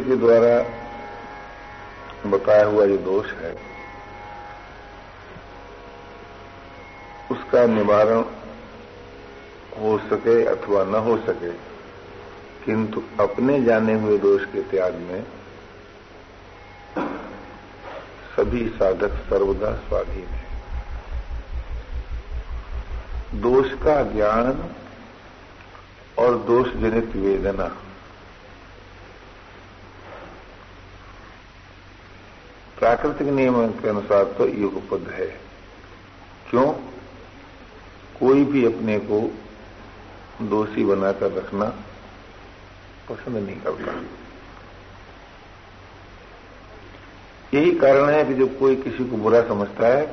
के द्वारा बताया हुआ जो दोष है, उसका निवारण हो सके अथवा न हो सके, किंतु अपने जाने हुए दोष के त्याग में सभी साधक सर्वदा स्वाधीन है। दोष का ज्ञान और दोष जनित वेदना प्राकृतिक नियम के अनुसार तो युगपद है। क्यों? कोई भी अपने को दोषी बनाकर रखना पसंद नहीं करता। यही कारण है कि जब कोई किसी को बुरा समझता है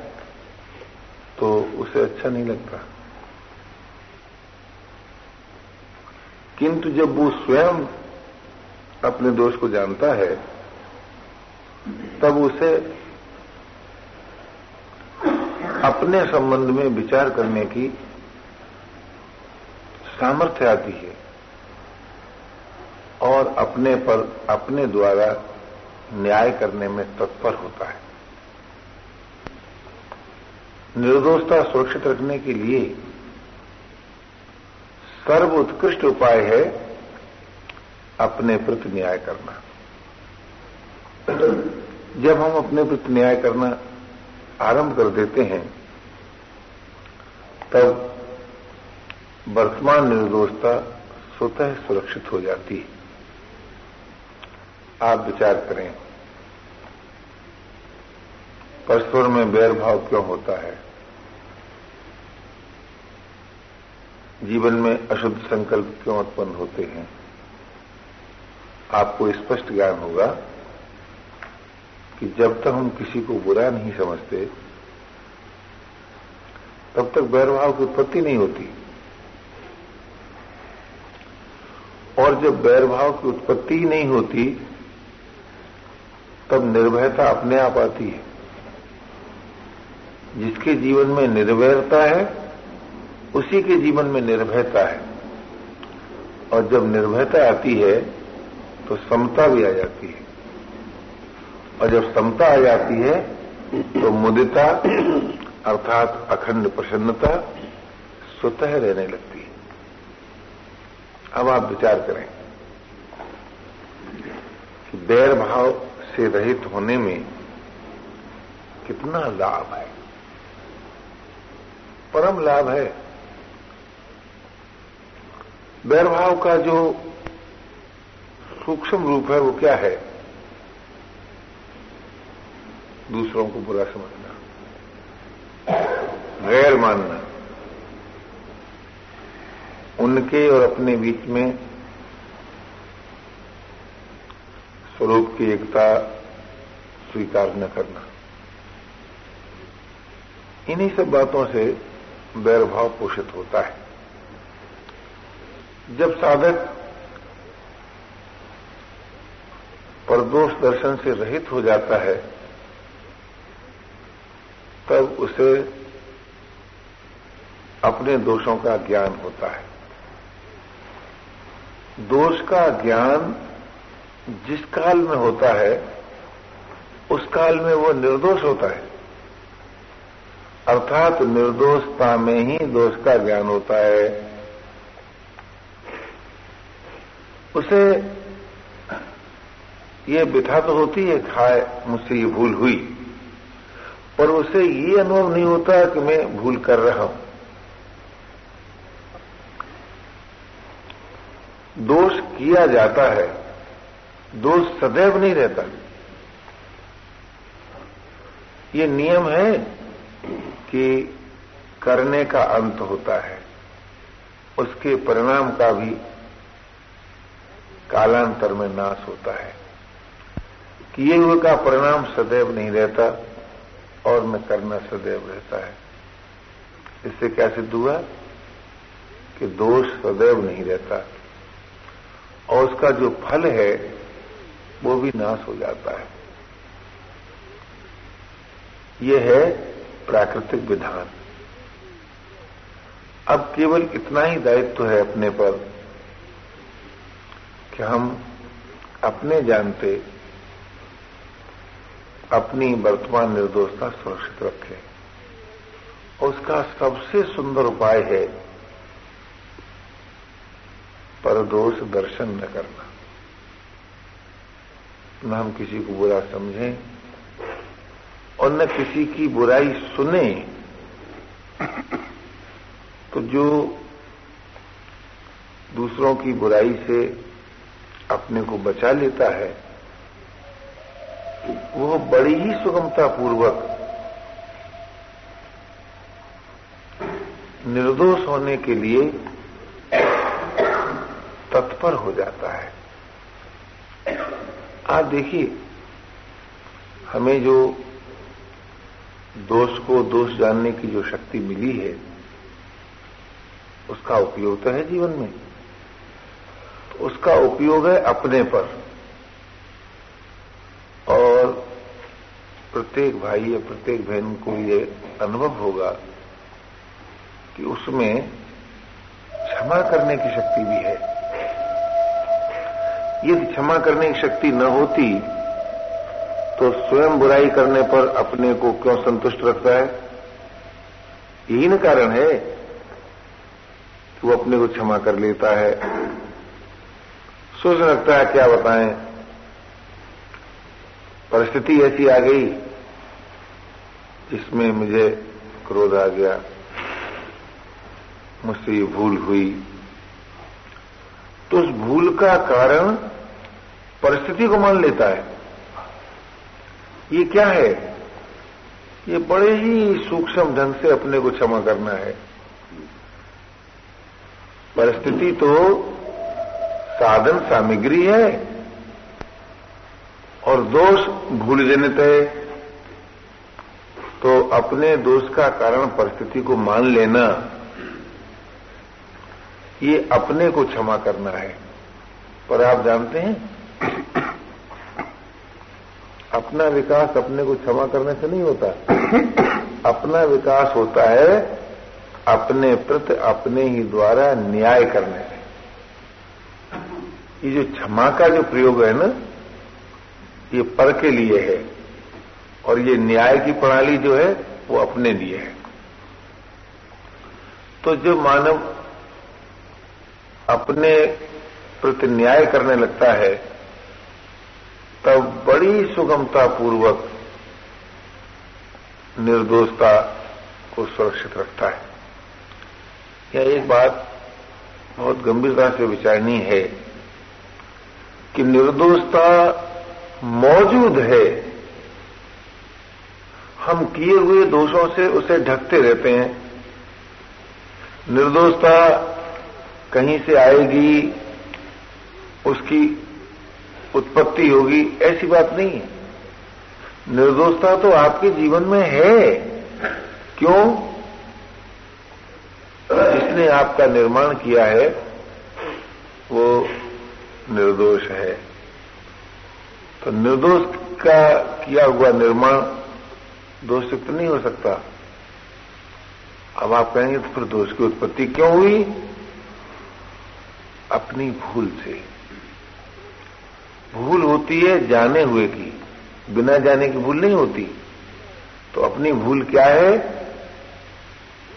तो उसे अच्छा नहीं लगता। किंतु जब वो स्वयं अपने दोष को जानता है तब उसे अपने संबंध में विचार करने की सामर्थ्य आती है और अपने पर, अपने द्वारा न्याय करने में तत्पर होता है। निर्दोषता सुरक्षित रखने के लिए सर्वोत्कृष्ट उपाय है अपने प्रति न्याय करना। जब हम अपने प्रति न्याय करना आरंभ कर देते हैं, तब वर्तमान निर्दोषता स्वतः सुरक्षित हो जाती है। आप विचार करें, परस्पर में बैर भाव क्यों होता है? जीवन में अशुद्ध संकल्प क्यों उत्पन्न होते हैं? आपको स्पष्ट ज्ञान होगा कि जब तक हम किसी को बुरा नहीं समझते, तब तक बैरभाव की उत्पत्ति नहीं होती। और जब बैरभाव की उत्पत्ति ही नहीं होती, तब निर्भयता अपने आप आती है। जिसके जीवन में निर्भयता है, उसी के जीवन में निर्भयता है। और जब निर्भयता आती है तो समता भी आ जाती है। और जब समता आ जाती है तो मुदिता अर्थात अखंड प्रसन्नता स्वतः रहने लगती है। अब आप विचार करें कि बैर भाव से रहित होने में कितना लाभ है। परम लाभ है। बैरभाव का जो सूक्ष्म रूप है, वो क्या है? दूसरों को बुरा समझना। गैर मानना उनके और अपने बीच में स्वरूप की एकता स्वीकार न करना। इन्हीं सब बातों से बैरभाव पोषित होता है। जब साधक परदोष दर्शन से रहित हो जाता है तब उसे अपने दोषों का ज्ञान होता है। दोष का ज्ञान जिस काल में होता है, उस काल में वो निर्दोष होता है। अर्थात निर्दोषता में ही दोष का ज्ञान होता है। उसे ये बिथा तो होती है, खाए मुझसे ये भूल हुई। पर उसे ये अनुभव नहीं होता कि मैं भूल कर रहा हूँ। दोष किया जाता है, दोष सदैव नहीं रहता। ये नियम है कि करने का अंत होता है, उसके परिणाम का भी कालांतर में नाश होता है। किए हुए का परिणाम सदैव नहीं रहता। और न करना सदैव रहता है। इससे क्या सिद्ध हुआ? कि दोष सदैव नहीं रहता। और उसका जो फल है, वो भी नाश हो जाता है। ये है प्राकृतिक विधान। अब केवल इतना ही दायित्व है अपने पर, कि हम अपने जानते अपनी वर्तमान निर्दोषता सुरक्षित रखे। उसका सबसे सुंदर उपाय है परदोष दर्शन न करना। न हम किसी को बुरा समझें और न किसी की बुराई सुने। तो जो दूसरों की बुराई से अपने को बचा लेता है वह बड़ी ही सुगमता पूर्वक निर्दोष होने के लिए तत्पर हो जाता है। आप देखिए, हमें जो दोष को दोष जानने की जो शक्ति मिली है, उसका उपयोग तो है जीवन में। तो उसका उपयोग है अपने पर और प्रत्येक भाई या प्रत्येक बहन को ये अनुभव होगा कि उसमें क्षमा करने की शक्ति भी है। यदि क्षमा करने की शक्ति न होती तो स्वयं बुराई करने पर अपने को क्यों संतुष्ट रखता है? यही न कारण है कि वो अपने को क्षमा कर लेता है। सोच रखता है, क्या बताएँ? परिस्थिति ऐसी आ गई जिसमें मुझे क्रोध आ गया। मुझसे ये भूल हुई। तो उस भूल का कारण परिस्थिति को मान लेता है। ये क्या है? ये बड़े ही सूक्ष्म ढंग से अपने को क्षमा करना है। परिस्थिति तो साधन सामग्री है और दोष भूल जनित है। तो अपने दोष का कारण परिस्थिति को मान लेना, ये अपने को क्षमा करना है। पर आप जानते हैं, अपना विकास अपने को क्षमा करने से नहीं होता। अपना विकास होता है अपने प्रति अपने ही द्वारा न्याय करने से। ये जो क्षमा का जो प्रयोग है ना, ये पर के लिए है। और ये न्याय की प्रणाली जो है, वो अपने लिए है। तो जो मानव अपने प्रति न्याय करने लगता है, तब बड़ी सुगमता पूर्वक निर्दोषता को सुरक्षित रखता है। यह एक बात बहुत गंभीरता से विचारनी है कि निर्दोषता मौजूद है हम किए हुए दोषों से उसे ढकते रहते हैं। निर्दोषता कहीं से आएगी, उसकी उत्पत्ति होगी, ऐसी बात नहीं है। निर्दोषता तो आपके जीवन में है। क्यों? जिसने आपका निर्माण किया है, वो निर्दोष है। तो निर्दोष का किया हुआ निर्माण दोषयुक्त नहीं हो सकता। अब आप कहेंगे तो फिर दोष की उत्पत्ति क्यों हुई? अपनी भूल से। भूल होती है जाने हुए की। बिना जाने की भूल नहीं होती। तो अपनी भूल क्या है?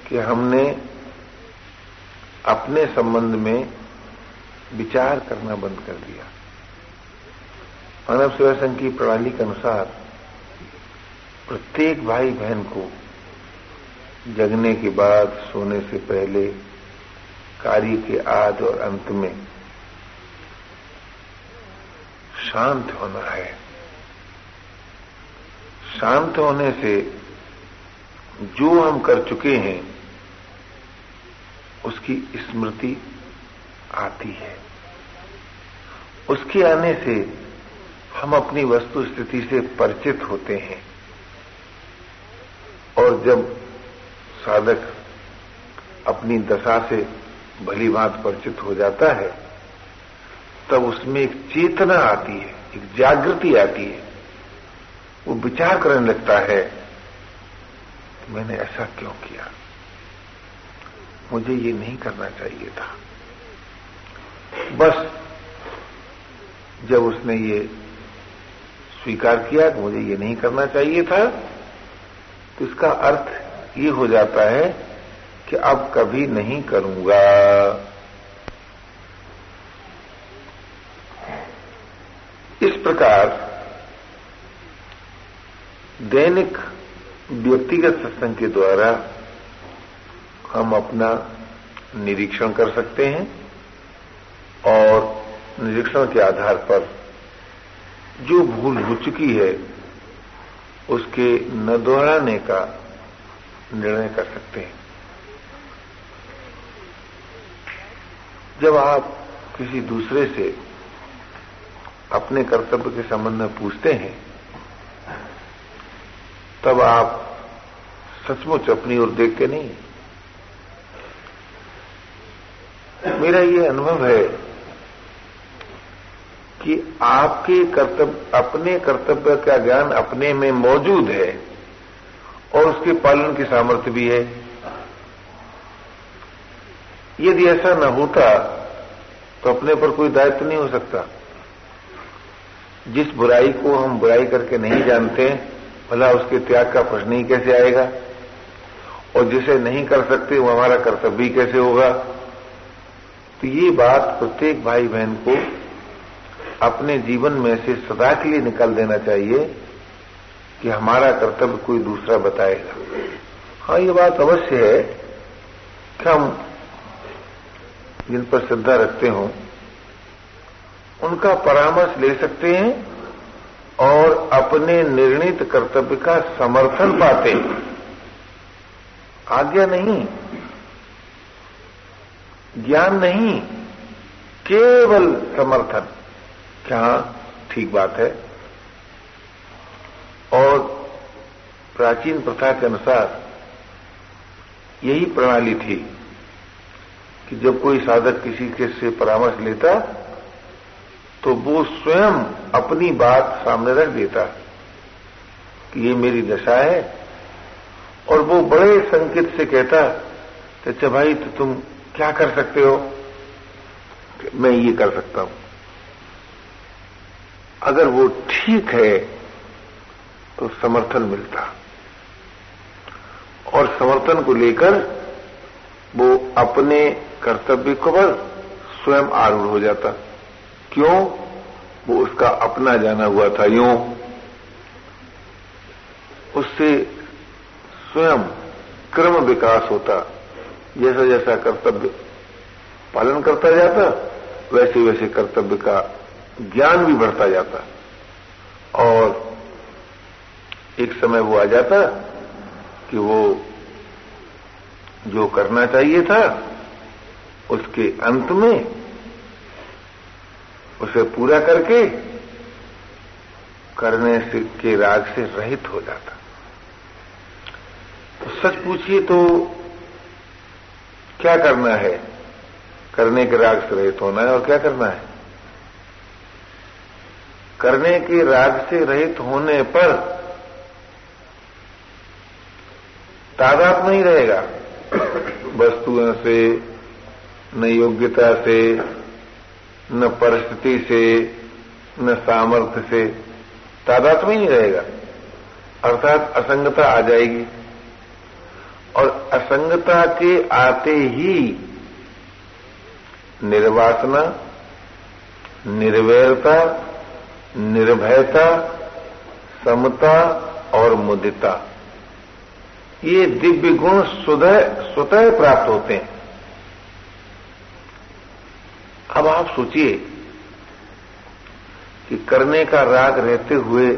कि हमने अपने संबंध में विचार करना बंद कर दिया। मानव सेवा संघ की प्रणाली के अनुसार प्रत्येक भाई बहन को जगने के बाद, सोने से पहले, कार्य के आद और अंत में शांत होना है। शांत होने से जो हम कर चुके हैं, उसकी स्मृति आती है। उसके आने से हम अपनी वस्तु स्थिति से परिचित होते हैं। और जब साधक अपनी दशा से भली बात परिचित हो जाता है, तब उसमें एक चेतना आती है, एक जागृति आती है। वो विचार करने लगता है, मैंने ऐसा क्यों किया? मुझे ये नहीं करना चाहिए था। बस जब उसने ये स्वीकार किया कि मुझे ये नहीं करना चाहिए था तो इसका अर्थ ये हो जाता है कि अब कभी नहीं करूँगा। इस प्रकार दैनिक व्यक्तिगत सत्संग के द्वारा हम अपना निरीक्षण कर सकते हैं और निरीक्षण के आधार पर जो भूल हो चुकी है उसके न दोहराने का निर्णय कर सकते हैं। जब आप किसी दूसरे से अपने कर्तव्य के संबंध में पूछते हैं, तब आप सचमुच अपनी ओर देख के नहीं। मेरा ये अनुभव है कि आपके कर्तव्य, अपने कर्तव्य का ज्ञान अपने में मौजूद है और उसके पालन की सामर्थ्य भी है। यदि ऐसा न होता तो अपने पर कोई दायित्व नहीं हो सकता। जिस बुराई को हम बुराई करके नहीं जानते, भला उसके त्याग का प्रश्न ही कैसे आएगा? और जिसे नहीं कर सकते, वो हमारा कर्तव्य कैसे होगा? तो ये बात प्रत्येक भाई बहन को अपने जीवन में से सदा के लिए निकल देना चाहिए कि हमारा कर्तव्य कोई दूसरा बताएगा। हाँ ये बात अवश्य है कि हम जिन पर श्रद्धा रखते हों, उनका परामर्श ले सकते हैं और अपने निर्णित कर्तव्य का समर्थन पाते हैं। आज्ञा नहीं, ज्ञान नहीं, केवल समर्थन। क्या ठीक बात है। और प्राचीन प्रथा के अनुसार यही प्रणाली थी कि जब कोई साधक किसी के से परामर्श लेता तो वो स्वयं अपनी बात सामने रख देता कि ये मेरी दशा है। और वो बड़े संकेत से कहता कि अच्छा भाई तो तुम क्या कर सकते हो? मैं ये कर सकता हूँ। अगर वो ठीक है तो समर्थन मिलता। और समर्थन को लेकर वो अपने कर्तव्य को पर स्वयं आरूढ़ हो जाता। क्यों? वो उसका अपना जाना हुआ था, यूँ। उससे स्वयं क्रम विकास होता जैसा जैसा कर्तव्य पालन करता जाता वैसे वैसे कर्तव्य का ज्ञान भी बढ़ता जाता और एक समय वो आ जाता कि वो जो करना चाहिए था, उसके अंत में उसे पूरा करके करने से के राग से रहित हो जाता। तो सच पूछिए तो क्या करना है? करने के राग से रहित होना है और क्या करना है? करने के राग से रहित होने पर तादाद नहीं रहेगा। वस्तुओं से, न योग्यता से, न परिस्थिति से, न सामर्थ्य से तादात में ही रहेगा। अर्थात असंगता आ जाएगी। और असंगता के आते ही निर्वासना, निर्वैरता निर्भयता, समता और मुदिता। ये दिव्य गुण स्वतः प्राप्त होते हैं। अब आप सोचिए कि करने का राग रहते हुए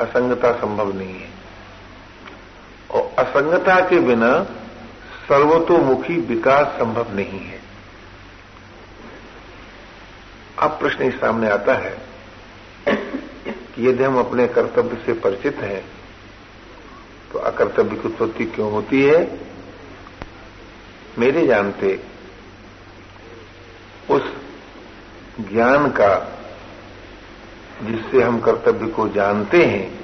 असंगता संभव नहीं है। और असंगता के बिना सर्वतोमुखी विकास संभव नहीं है। अब प्रश्न सामने आता है कि यदि हम अपने कर्तव्य से परिचित हैं तो अकर्तव्य की उत्पत्ति क्यों होती है? मेरे जानते उस ज्ञान का जिससे हम कर्तव्य को जानते हैं,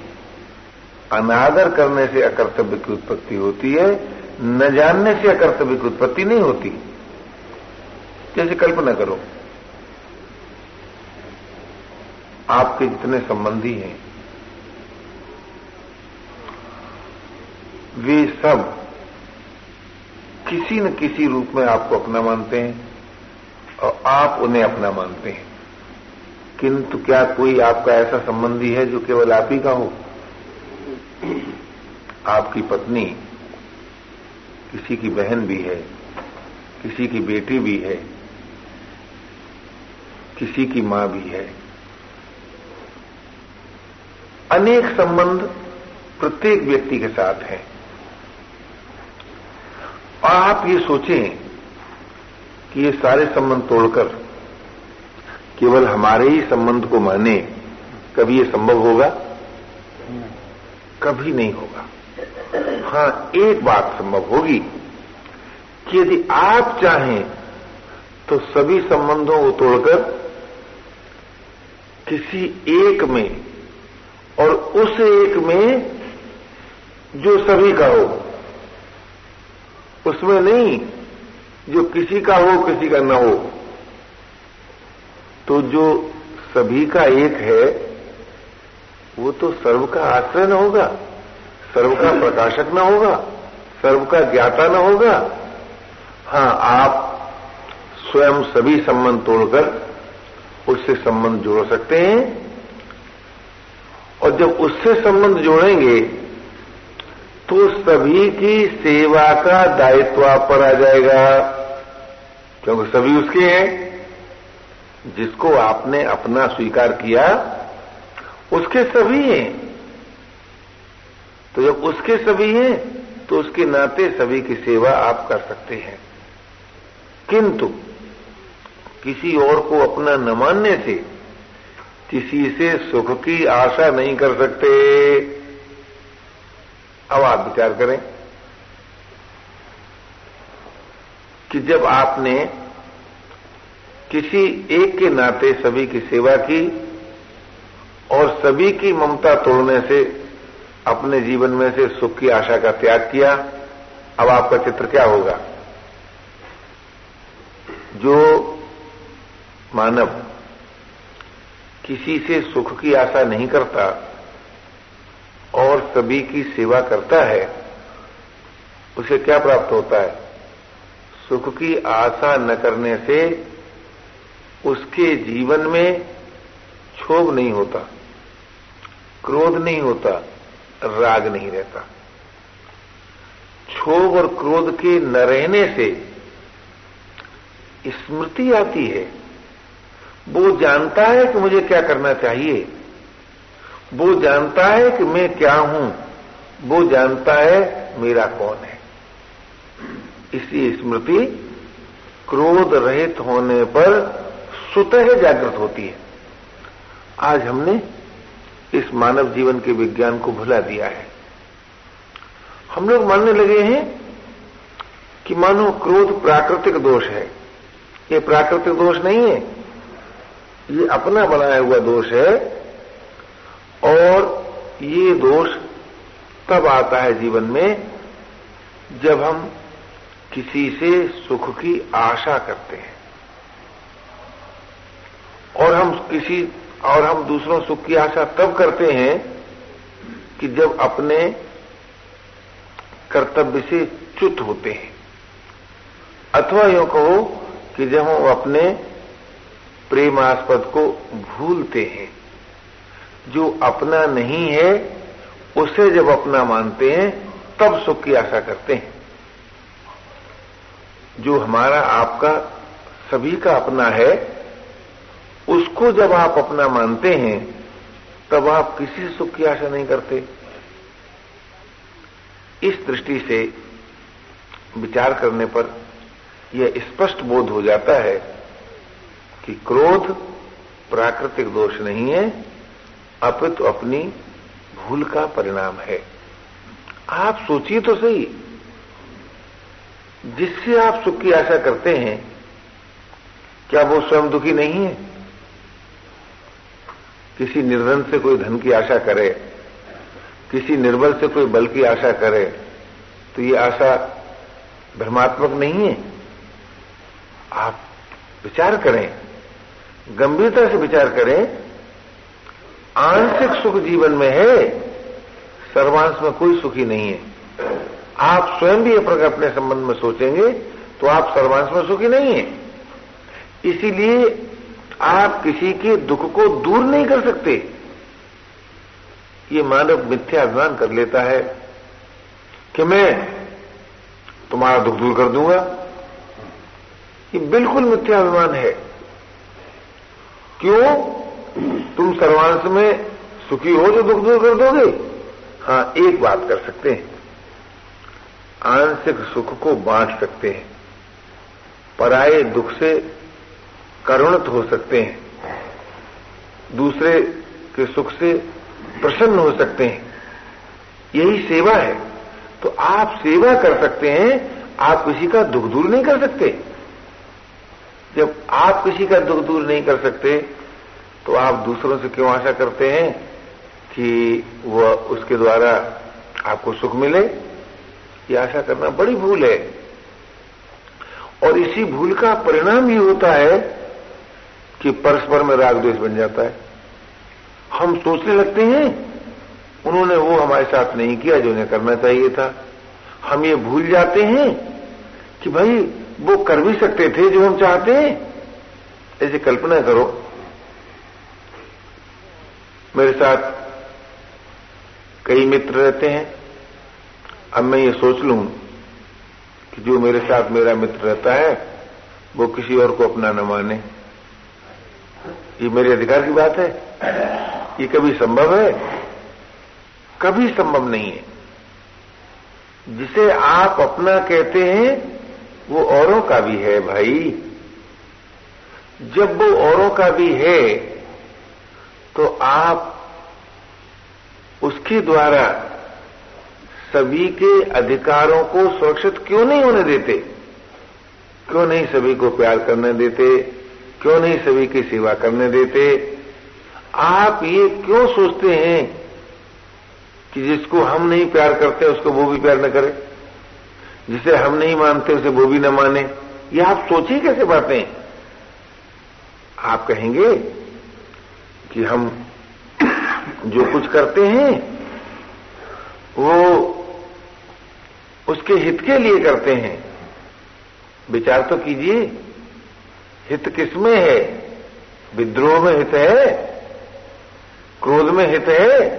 अनादर करने से अकर्तव्य की उत्पत्ति होती है, न जानने से अकर्तव्य की उत्पत्ति नहीं होती। जैसे कल्पना करो आपके जितने संबंधी हैं, वे सब किसी न किसी रूप में आपको अपना मानते हैं और आप उन्हें अपना मानते हैं। किंतु क्या कोई आपका ऐसा संबंधी है जो केवल आप ही का हो? आपकी पत्नी, किसी की बहन भी है, किसी की बेटी भी है, किसी की माँ भी है। अनेक संबंध प्रत्येक व्यक्ति के साथ हैं। और आप ये सोचें कि ये सारे संबंध तोड़कर केवल हमारे ही संबंध को माने कभी ये संभव होगा? कभी नहीं होगा। हाँ, एक बात संभव होगी कि यदि आप चाहें तो सभी संबंधों को तोड़कर किसी एक में और उस एक में जो सभी का हो, उसमें नहीं, जो किसी का हो, किसी का न हो। तो जो सभी का एक है, वो तो सर्व का आश्रय न होगा, सर्व का प्रकाशक न होगा, सर्व का ज्ञाता न होगा। हाँ, आप स्वयं सभी संबंध तोड़कर उससे संबंध जोड़ सकते हैं। और जब उससे संबंध जोड़ेंगे तो सभी की सेवा का दायित्व आप पर आ जाएगा। क्योंकि सभी उसके हैं। जिसको आपने अपना स्वीकार किया, उसके सभी हैं। तो जब उसके सभी हैं तो उसके नाते सभी की सेवा आप कर सकते हैं। किंतु किसी और को अपना न मानने से किसी से सुख की आशा नहीं कर सकते। अब आप विचार करें कि जब आपने किसी एक के नाते सभी की सेवा की और सभी की ममता तोड़ने से अपने जीवन में से सुख की आशा का त्याग किया, अब आपका चित्र क्या होगा? जो मानव किसी से सुख की आशा नहीं करता और सभी की सेवा करता है, उसे क्या प्राप्त होता है? सुख की आशा न करने से उसके जीवन में क्षोभ नहीं होता, क्रोध नहीं होता, राग नहीं रहता। क्षोभ और क्रोध के न रहने से स्मृति आती है। वो जानता है कि मुझे क्या करना चाहिए। वो जानता है कि मैं क्या हूँ। वो जानता है मेरा कौन है। इसलिए स्मृति क्रोध रहित होने पर स्वतः जागृत होती है। आज हमने इस मानव जीवन के विज्ञान को भुला दिया है। हम लोग मानने लगे हैं कि मानो क्रोध प्राकृतिक दोष है। ये प्राकृतिक दोष नहीं है ये अपना बनाया हुआ दोष है और ये दोष तब आता है जीवन में जब हम किसी से सुख की आशा करते हैं। और हम किसी, और हम दूसरों सुख की आशा तब करते हैं कि जब अपने कर्तव्य से च्युत होते हैं। अथवा यो कहो कि जब हम अपने प्रेमास्पद को भूलते हैं। जो अपना नहीं है, उसे जब अपना मानते हैं, तब सुख की आशा करते हैं। जो हमारा आपका, सभी का अपना है, उसको जब आप अपना मानते हैं, तब आप किसी सुख की आशा नहीं करते। इस दृष्टि से विचार करने पर यह स्पष्ट बोध हो जाता है कि क्रोध प्राकृतिक दोष नहीं है, अपितु तो अपनी भूल का परिणाम है। आप सोचिए तो सही। जिससे आप सुख की आशा करते हैं, क्या वो स्वयं दुखी नहीं है? किसी निर्धन से कोई धन की आशा करे, किसी निर्बल से कोई बल की आशा करे तो ये आशा भ्रमात्मक नहीं है। आप विचार करें। गंभीरता से विचार करें, आंशिक सुख जीवन में है, सर्वांश में कोई सुखी नहीं है। आप स्वयं भी अपने संबंध में सोचेंगे तो आप सर्वांश में सुखी नहीं है। इसीलिए आप किसी के दुख को दूर नहीं कर सकते। ये मानव मिथ्या अभिमान कर लेता है कि मैं तुम्हारा दुख दूर कर दूँगा। ये बिल्कुल मिथ्या अभिमान है। क्यों? तुम सर्वांश में सुखी हो जो दुख दूर कर दोगे? हाँ, एक बात कर सकते हैं। आंशिक सुख को बांट सकते हैं। पराये दुख से करुणित हो सकते हैं। दूसरे के सुख से प्रसन्न हो सकते हैं। यही सेवा है। तो आप सेवा कर सकते हैं, आप किसी का दुख दूर नहीं कर सकते। जब आप किसी का दुख दूर नहीं कर सकते तो आप दूसरों से क्यों आशा करते हैं कि वह उसके द्वारा आपको सुख मिले? ये आशा करना बड़ी भूल है। और इसी भूल का परिणाम ये होता है कि परस्पर में राग द्वेष बन जाता है। हम सोचने लगते हैं, उन्होंने वो हमारे साथ नहीं किया जो उन्हें करना चाहिए था। हम ये भूल जाते हैं कि भाई वो कर भी सकते थे जो हम चाहते हैं। ऐसे कल्पना करो। मेरे साथ कई मित्र रहते हैं। अब मैं ये सोच लूँ कि जो मेरे साथ मेरा मित्र रहता है, वो किसी और को अपना न माने। ये मेरे अधिकार की बात है। ये कभी संभव है? कभी संभव नहीं है। जिसे आप अपना कहते हैं वो औरों का भी है भाई। जब वो औरों का भी है तो आप उसके द्वारा सभी के अधिकारों को सुरक्षित क्यों नहीं होने देते? क्यों नहीं सभी को प्यार करने देते? क्यों नहीं सभी की सेवा करने देते? आप ये क्यों सोचते हैं कि जिसको हम नहीं प्यार करते, उसको वो भी प्यार न करे? जिसे हम नहीं मानते, उसे वो भी न माने। ये आप सोचिए कैसे बातें? आप कहेंगे कि हम जो कुछ करते हैं, वो उसके हित के लिए करते हैं। विचार तो कीजिए। हित किसमें है? विद्रोह में हित है? क्रोध में हित है?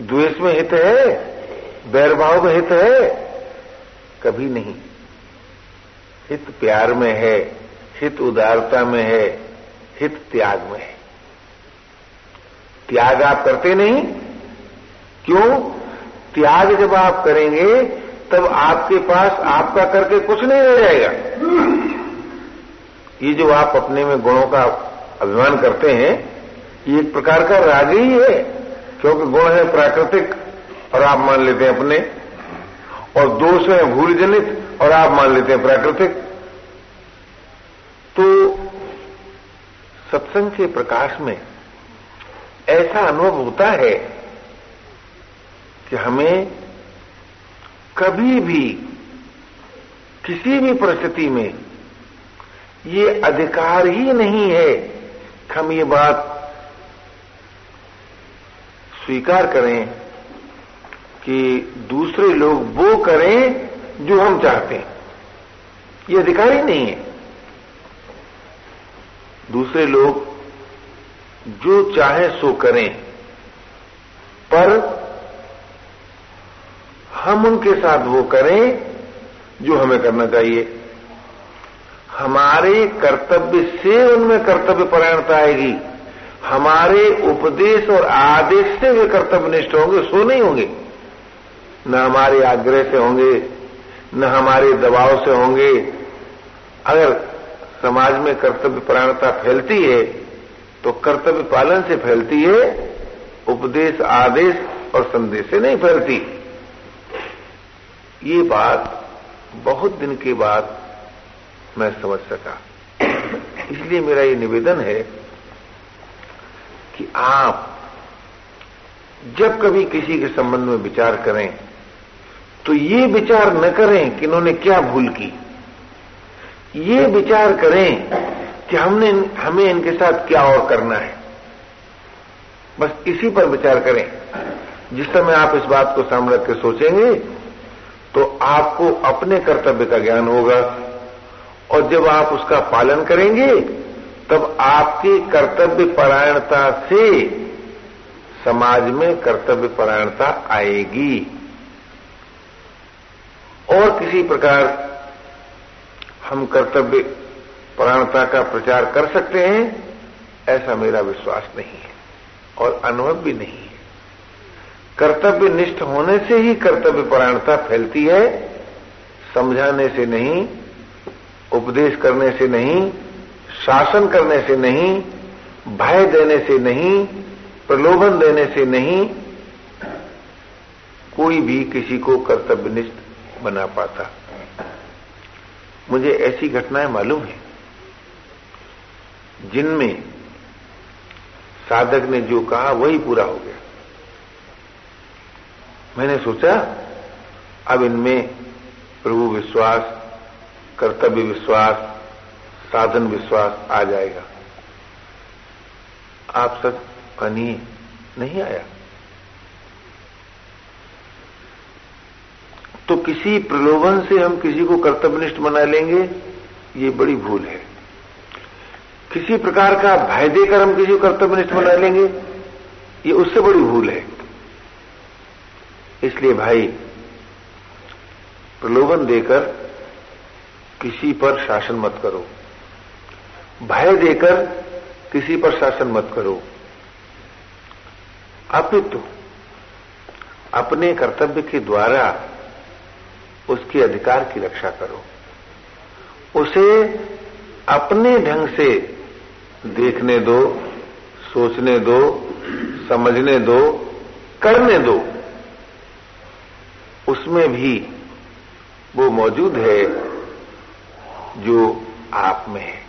द्वेष में हित है? बैरभाव में हित है? कभी नहीं। हित प्यार में है, हित उदारता में है, हित त्याग में है। त्याग आप करते नहीं? क्यों? त्याग जब आप करेंगे, तब आपके पास आपका करके कुछ नहीं रह जाएगा। ये जो आप अपने में गुणों का अभिमान करते हैं, ये एक प्रकार का राग ही है, क्योंकि गुण है प्राकृतिक, और आप मान लेते हैं अपने। और दोष है भूल जनित और आप मान लेते हैं प्राकृतिक। तो सत्संग के प्रकाश में ऐसा अनुभव होता है कि हमें कभी भी, किसी भी परिस्थिति में ये अधिकार ही नहीं है कि हम ये बात स्वीकार करें। कि दूसरे लोग वो करें जो हम चाहते हैं। ये अधिकार ही नहीं है। दूसरे लोग जो चाहे सो करें। पर हम उनके साथ वो करें जो हमें करना चाहिए। हमारे कर्तव्य से उनमें कर्तव्य परायणता आएगी। हमारे उपदेश और आदेश से वे कर्तव्यनिष्ठ होंगे, सो नहीं होंगे। न हमारे आग्रह से होंगे, न हमारे दबाव से होंगे। अगर समाज में कर्तव्य परायणता फैलती है तो कर्तव्य पालन से फैलती है, उपदेश, आदेश और संदेश से नहीं फैलती। ये बात बहुत दिन के बाद मैं समझ सका। इसलिए मेरा ये निवेदन है कि आप जब कभी किसी के संबंध में विचार करें तो ये विचार न करें कि इन्होंने क्या भूल की। ये विचार करें कि हमने हमें इनके साथ क्या और करना है। बस इसी पर विचार करें। जिस समय आप इस बात को सामने के सोचेंगे तो आपको अपने कर्तव्य का ज्ञान होगा। और जब आप उसका पालन करेंगे, तब आपकी कर्तव्य परायणता से समाज में कर्तव्य परायणता आएगी। और किसी प्रकार हम कर्तव्य परायणता का प्रचार कर सकते हैं, ऐसा मेरा विश्वास नहीं है और अनुभव भी नहीं है। कर्तव्य निष्ठ होने से ही कर्तव्य परायणता फैलती है, समझाने से नहीं, उपदेश करने से नहीं, शासन करने से नहीं, भय देने से नहीं, प्रलोभन देने से नहीं, कोई भी किसी को कर्तव्यनिष्ठ बना पाता। मुझे ऐसी घटनाएँ मालूम है, जिनमें साधक ने जो कहा, वही पूरा हो गया। मैंने सोचा, अब इनमें प्रभु विश्वास, कर्तव्य विश्वास, साधन विश्वास आ जाएगा। आप सब कनिए नहीं आया। तो किसी प्रलोभन से हम किसी को कर्तव्यनिष्ठ बना लेंगे, ये बड़ी भूल है। किसी प्रकार का भय देकर हम किसी को कर्तव्यनिष्ठ बना लेंगे, ये उससे बड़ी भूल है। इसलिए भाई, प्रलोभन देकर किसी पर शासन मत करो। भय देकर किसी पर शासन मत करो। अपितु, अपने कर्तव्य के द्वारा उसके अधिकार की रक्षा करो। उसे अपने ढंग से देखने दो, सोचने दो, समझने दो, करने दो। उसमें भी वो मौजूद है जो आप में है।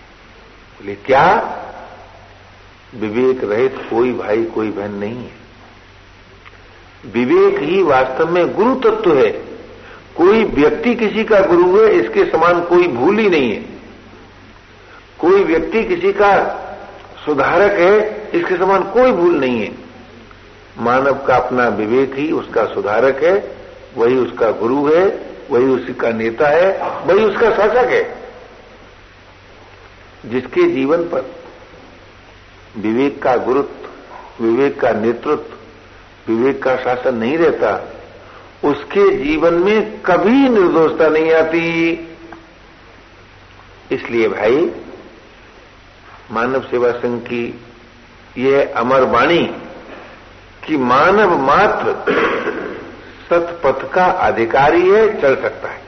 बोले क्या विवेक रहित कोई भाई, कोई बहन नहीं है? विवेक ही वास्तव में गुरु तत्व है। कोई व्यक्ति किसी का गुरु है, इसके समान कोई भूल ही नहीं है। कोई व्यक्ति किसी का सुधारक है, इसके समान कोई भूल नहीं है। मानव का अपना विवेक ही उसका सुधारक है, वही उसका गुरु है, वही उसी का नेता है, वही उसका शासक है। जिसके जीवन पर विवेक का गुरुत्व, विवेक का नेतृत्व, विवेक का शासन नहीं रहता उसके जीवन में कभी निर्दोषता नहीं आती। इसलिए भाई, मानव सेवा संघ की यह अमर वाणी कि मानव मात्र सतपथ का अधिकारी है, चल सकता है।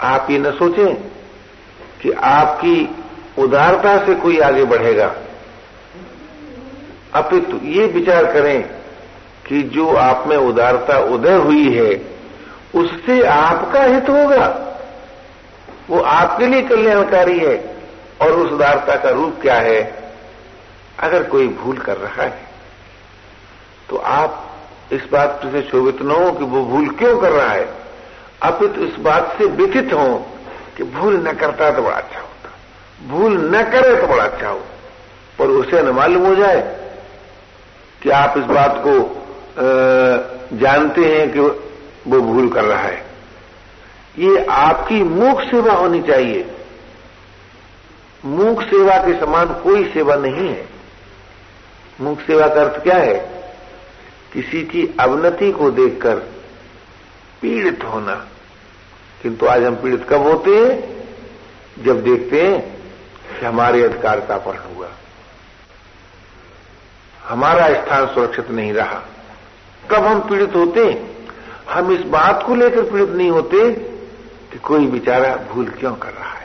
आप ये न सोचें कि आपकी उदारता से कोई आगे बढ़ेगा। अपितु ये विचार करें कि जो आप में उदारता उदय हुई है, उससे आपका हित होगा। वो आपके लिए कल्याणकारी है, और उस उदारता का रूप क्या है? अगर कोई भूल कर रहा है तो आप इस बात से शोभित न हो कि वो भूल क्यों कर रहा है। अपितु इस बात से व्यथित हो कि भूल न करता तो बड़ा अच्छा होता। भूल न करे तो बड़ा अच्छा हो, पर उसे न मालूम हो जाए कि आप इस बात को जानते हैं कि वो भूल कर रहा है। ये आपकी मूक सेवा होनी चाहिए। मूक सेवा के समान कोई सेवा नहीं है। मूक सेवा का अर्थ क्या है? किसी की अवनति को देखकर पीड़ित होना। किंतु आज हम पीड़ित कब होते हैं? जब देखते हैं कि हमारे अधिकार का अपहरण हुआ। हमारा स्थान सुरक्षित नहीं रहा। कब हम पीड़ित होते? हम इस बात को लेकर पीड़ित नहीं होते कि कोई बेचारा भूल क्यों कर रहा है।